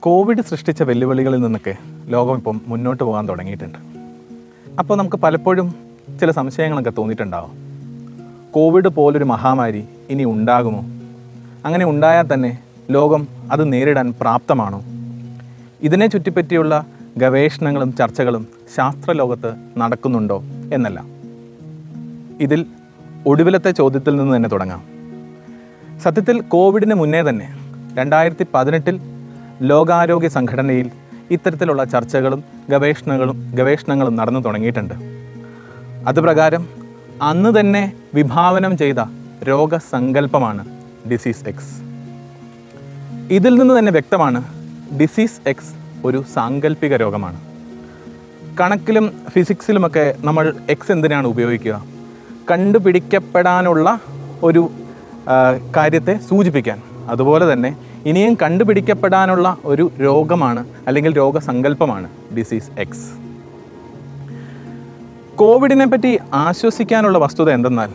Covid സൃഷ്ടിച്ച വെല്ലുവിളികളിൽ നിന്നൊക്കെ ലോകം ഇപ്പം മുന്നോട്ട് പോകാൻ തുടങ്ങിയിട്ടുണ്ട്. അപ്പോൾ നമുക്ക് പലപ്പോഴും ചില സംശയങ്ങളൊക്കെ തോന്നിയിട്ടുണ്ടാവും. കോവിഡ് പോലൊരു മഹാമാരി ഇനി ഉണ്ടാകുമോ? അങ്ങനെ ഉണ്ടായാൽ തന്നെ ലോകം അത് നേരിടാൻ പ്രാപ്തമാണോ? ഇതിനെ ചുറ്റിപ്പറ്റിയുള്ള ഗവേഷണങ്ങളും ചർച്ചകളും ശാസ്ത്രലോകത്ത് നടക്കുന്നുണ്ടോ എന്നല്ല. ഇതിൽ ഒടുവിലത്തെ ചോദ്യത്തിൽ നിന്ന് തന്നെ തുടങ്ങാം. സത്യത്തിൽ കോവിഡിന് മുന്നേ തന്നെ രണ്ടായിരത്തി പതിനെട്ടിൽ ലോകാരോഗ്യ സംഘടനയിൽ ഇത്തരത്തിലുള്ള ചർച്ചകളും ഗവേഷണങ്ങളും ഗവേഷണങ്ങളും നടന്നു തുടങ്ങിയിട്ടുണ്ട്. അതുപ്രകാരം അന്ന് തന്നെ വിഭാവനം ചെയ്ത രോഗസങ്കല്പമാണ് ഡിസീസ് എക്സ് ഇതിൽ നിന്ന് തന്നെ വ്യക്തമാണ് ഡിസീസ് എക്സ് ഒരു സാങ്കല്പിക രോഗമാണ്. കണക്കിലും ഫിസിക്സിലുമൊക്കെ നമ്മൾ എക്സ് എന്തിനാണ് ഉപയോഗിക്കുക? കണ്ടുപിടിക്കപ്പെടാനുള്ള ഒരു കാര്യത്തെ സൂചിപ്പിക്കാൻ. അതുപോലെ തന്നെ ഇനിയും കണ്ടുപിടിക്കപ്പെടാനുള്ള ഒരു രോഗമാണ് അല്ലെങ്കിൽ രോഗസങ്കല്പമാണ് ഡിസീസ് എക്സ് കോവിഡിനെ പറ്റി ആശ്വസിക്കാനുള്ള വസ്തുത എന്തെന്നാൽ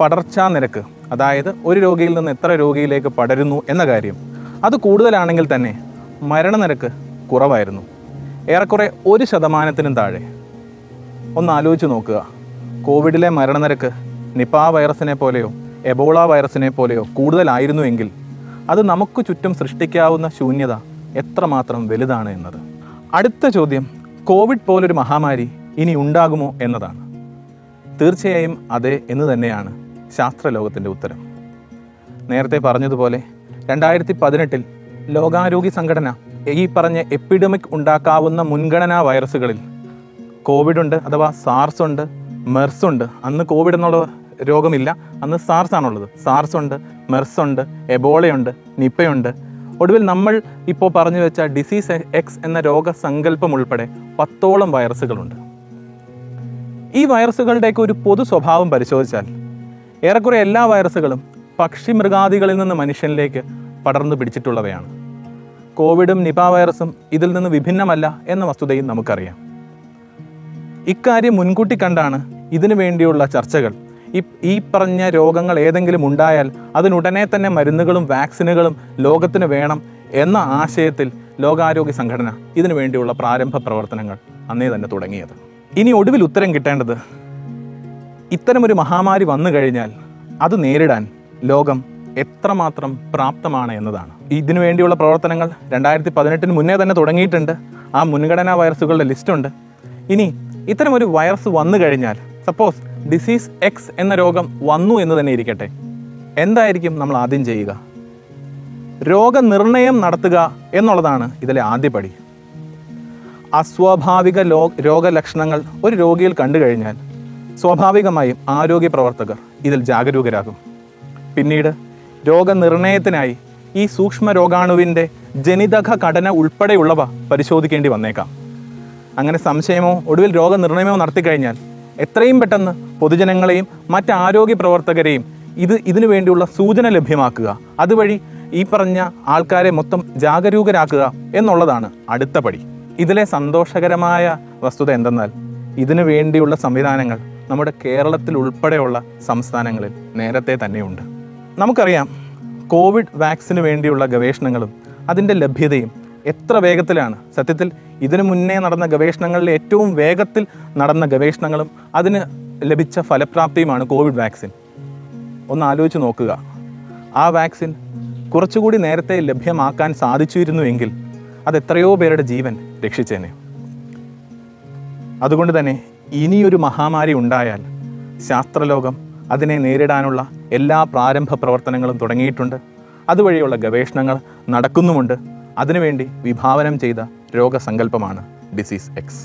പടർച്ചാ നിരക്ക് അതായത് ഒരു രോഗിയിൽ നിന്ന് എത്ര രോഗിയിലേക്ക് പടരുന്നു എന്ന കാര്യം. അത് കൂടുതലാണെങ്കിൽ തന്നെ മരണനിരക്ക് കുറവായിരുന്നു. ഏറെക്കുറെ ഒരു ശതമാനത്തിനും താഴെ. ഒന്ന് ആലോചിച്ച് നോക്കുക. കോവിഡിലെ മരണനിരക്ക് നിപ വൈറസിനെ പോലെയോ എബോള വൈറസിനെ പോലെയോ കൂടുതലായിരുന്നുവെങ്കിൽ അത് നമുക്ക് ചുറ്റും സൃഷ്ടിക്കാവുന്ന ശൂന്യത എത്രമാത്രം വലുതാണ് എന്നത്. അടുത്ത ചോദ്യം കോവിഡ് പോലൊരു മഹാമാരി ഇനി ഉണ്ടാകുമോ എന്നതാണ്. തീർച്ചയായും അതെ എന്ന് തന്നെയാണ് ശാസ്ത്രലോകത്തിന്റെ ഉത്തരം. നേരത്തെ പറഞ്ഞതുപോലെ രണ്ടായിരത്തി പതിനെട്ടിൽ ലോകാരോഗ്യ സംഘടന ഈ പറഞ്ഞ എപ്പിഡമിക് ഉണ്ടാക്കാവുന്ന മുൻഗണനാ വൈറസുകളിൽ കോവിഡ് ഉണ്ട് അഥവാ സാർസ് ഉണ്ട് മെർസ് ഉണ്ട്. അന്ന് കോവിഡ് എന്നുള്ള രോഗമില്ല. അന്ന് സാർസ് ആണുള്ളത്. സാർസ് ഉണ്ട് മെർസ് ഉണ്ട് എബോളയുണ്ട് നിപ്പയുണ്ട് ഒടുവിൽ നമ്മൾ ഇപ്പോൾ പറഞ്ഞു വെച്ച ഡിസീസ് എക്സ് എന്ന രോഗസങ്കല്പം ഉൾപ്പെടെ പത്തോളം വൈറസുകളുണ്ട്. ഈ വൈറസുകളുടെയൊക്കെ ഒരു പൊതു സ്വഭാവം പരിശോധിച്ചാൽ ഏറെക്കുറെ എല്ലാ വൈറസുകളും പക്ഷി മൃഗാദികളിൽ നിന്ന് മനുഷ്യനിലേക്ക് പടർന്നു പിടിച്ചിട്ടുള്ളവയാണ്. കോവിഡും നിപ വൈറസും ഇതിൽ നിന്ന് വിഭിന്നമല്ല എന്ന വസ്തുതയും നമുക്കറിയാം. ഇക്കാര്യം മുൻകൂട്ടി കണ്ടാണ് ഇതിനു വേണ്ടിയുള്ള ചർച്ചകൾ. ഈ പറഞ്ഞ രോഗങ്ങൾ ഏതെങ്കിലും ഉണ്ടായാൽ അതിനുടനെ തന്നെ മരുന്നുകളും വാക്സിനുകളും ലോകത്തിന് വേണം എന്ന ആശയത്തിൽ ലോകാരോഗ്യ സംഘടന ഇതിനു വേണ്ടിയുള്ള പ്രാരംഭ പ്രവർത്തനങ്ങൾ അന്നേ തന്നെ തുടങ്ങിയത്. ഇനി ഒടുവിൽ ഉത്തരം കിട്ടേണ്ടത് ഇത്തരമൊരു മഹാമാരി വന്നു കഴിഞ്ഞാൽ അത് നേരിടാൻ ലോകം എത്രമാത്രം പ്രാപ്തമാണ് എന്നതാണ്. ഇതിനു വേണ്ടിയുള്ള പ്രവർത്തനങ്ങൾ രണ്ടായിരത്തി പതിനെട്ടിന് മുന്നേ തന്നെ തുടങ്ങിയിട്ടുണ്ട്. ആ മുൻഗണനാ വൈറസുകളുടെ ലിസ്റ്റുണ്ട് ഇനി ഇത്തരമൊരു വൈറസ് വന്നു കഴിഞ്ഞാൽ സപ്പോസ് ഡിസീസ് എക്സ് എന്ന രോഗം വന്നു എന്ന് തന്നെ ഇരിക്കട്ടെ. എന്തായിരിക്കും നമ്മൾ ആദ്യം ചെയ്യുക? രോഗനിർണയം നടത്തുക എന്നുള്ളതാണ് ഇതിലെ ആദ്യപടി അസ്വാഭാവിക ലോ രോഗലക്ഷണങ്ങൾ ഒരു രോഗിയിൽ കണ്ടു കഴിഞ്ഞാൽ സ്വാഭാവികമായും ആരോഗ്യ പ്രവർത്തകർ ഇതിൽ ജാഗരൂകരാകും. പിന്നീട് രോഗനിർണയത്തിനായി ഈ സൂക്ഷ്മ രോഗാണുവിന്റെ ജനിതക ഘടന ഉൾപ്പെടെയുള്ളവ പരിശോധിക്കേണ്ടി വന്നേക്കാം. അങ്ങനെ സംശയമോ ഒടുവിൽ രോഗനിർണയമോ നടത്തിക്കഴിഞ്ഞാൽ എത്രയും പെട്ടെന്ന് പൊതുജനങ്ങളെയും മറ്റ് ആരോഗ്യ പ്രവർത്തകരെയും ഇത് ഇതിനു വേണ്ടിയുള്ള സൂചന ലഭ്യമാക്കുക. അതുവഴി ഈ പറഞ്ഞ ആൾക്കാരെ മൊത്തം ജാഗരൂകരാക്കുക എന്നുള്ളതാണ് അടുത്ത പടി. ഇതിലെ സന്തോഷകരമായ വസ്തുത എന്തെന്നാൽ ഇതിനു വേണ്ടിയുള്ള സംവിധാനങ്ങൾ നമ്മുടെ കേരളത്തിൽ ഉൾപ്പെടെയുള്ള സംസ്ഥാനങ്ങളിൽ നേരത്തെ തന്നെയുണ്ട്. നമുക്കറിയാം കോവിഡ് വാക്സിന് വേണ്ടിയുള്ള ഗവേഷണങ്ങളും അതിന്റെ ലഭ്യതയും എത്ര വേഗത്തിലാണ്? സത്യത്തിൽ ഇതിനു മുന്നേ നടന്ന ഗവേഷണങ്ങളിൽ ഏറ്റവും വേഗത്തിൽ നടന്ന ഗവേഷണങ്ങളും അതിന് ലഭിച്ച ഫലപ്രാപ്തിയുമാണ് കോവിഡ് വാക്സിൻ. ഒന്ന് ആലോചിച്ച് നോക്കുക. ആ വാക്സിൻ കുറച്ചുകൂടി നേരത്തെ ലഭ്യമാക്കാൻ സാധിച്ചിരുന്നുവെങ്കിൽ അത് എത്രയോ പേരുടെ ജീവൻ രക്ഷിച്ചേനെ. അതുകൊണ്ട് തന്നെ ഇനിയൊരു മഹാമാരി ഉണ്ടായാൽ ശാസ്ത്രലോകം അതിനെ നേരിടാനുള്ള എല്ലാ പ്രാരംഭ പ്രവർത്തനങ്ങളും തുടങ്ങിയിട്ടുണ്ട്. അതുവഴിയുള്ള ഗവേഷണങ്ങൾ നടക്കുന്നുമുണ്ട്. അതിനുവേണ്ടി വിഭാവനം ചെയ്ത രോഗസങ്കല്പമാണ് ഡിസീസ് എക്സ്.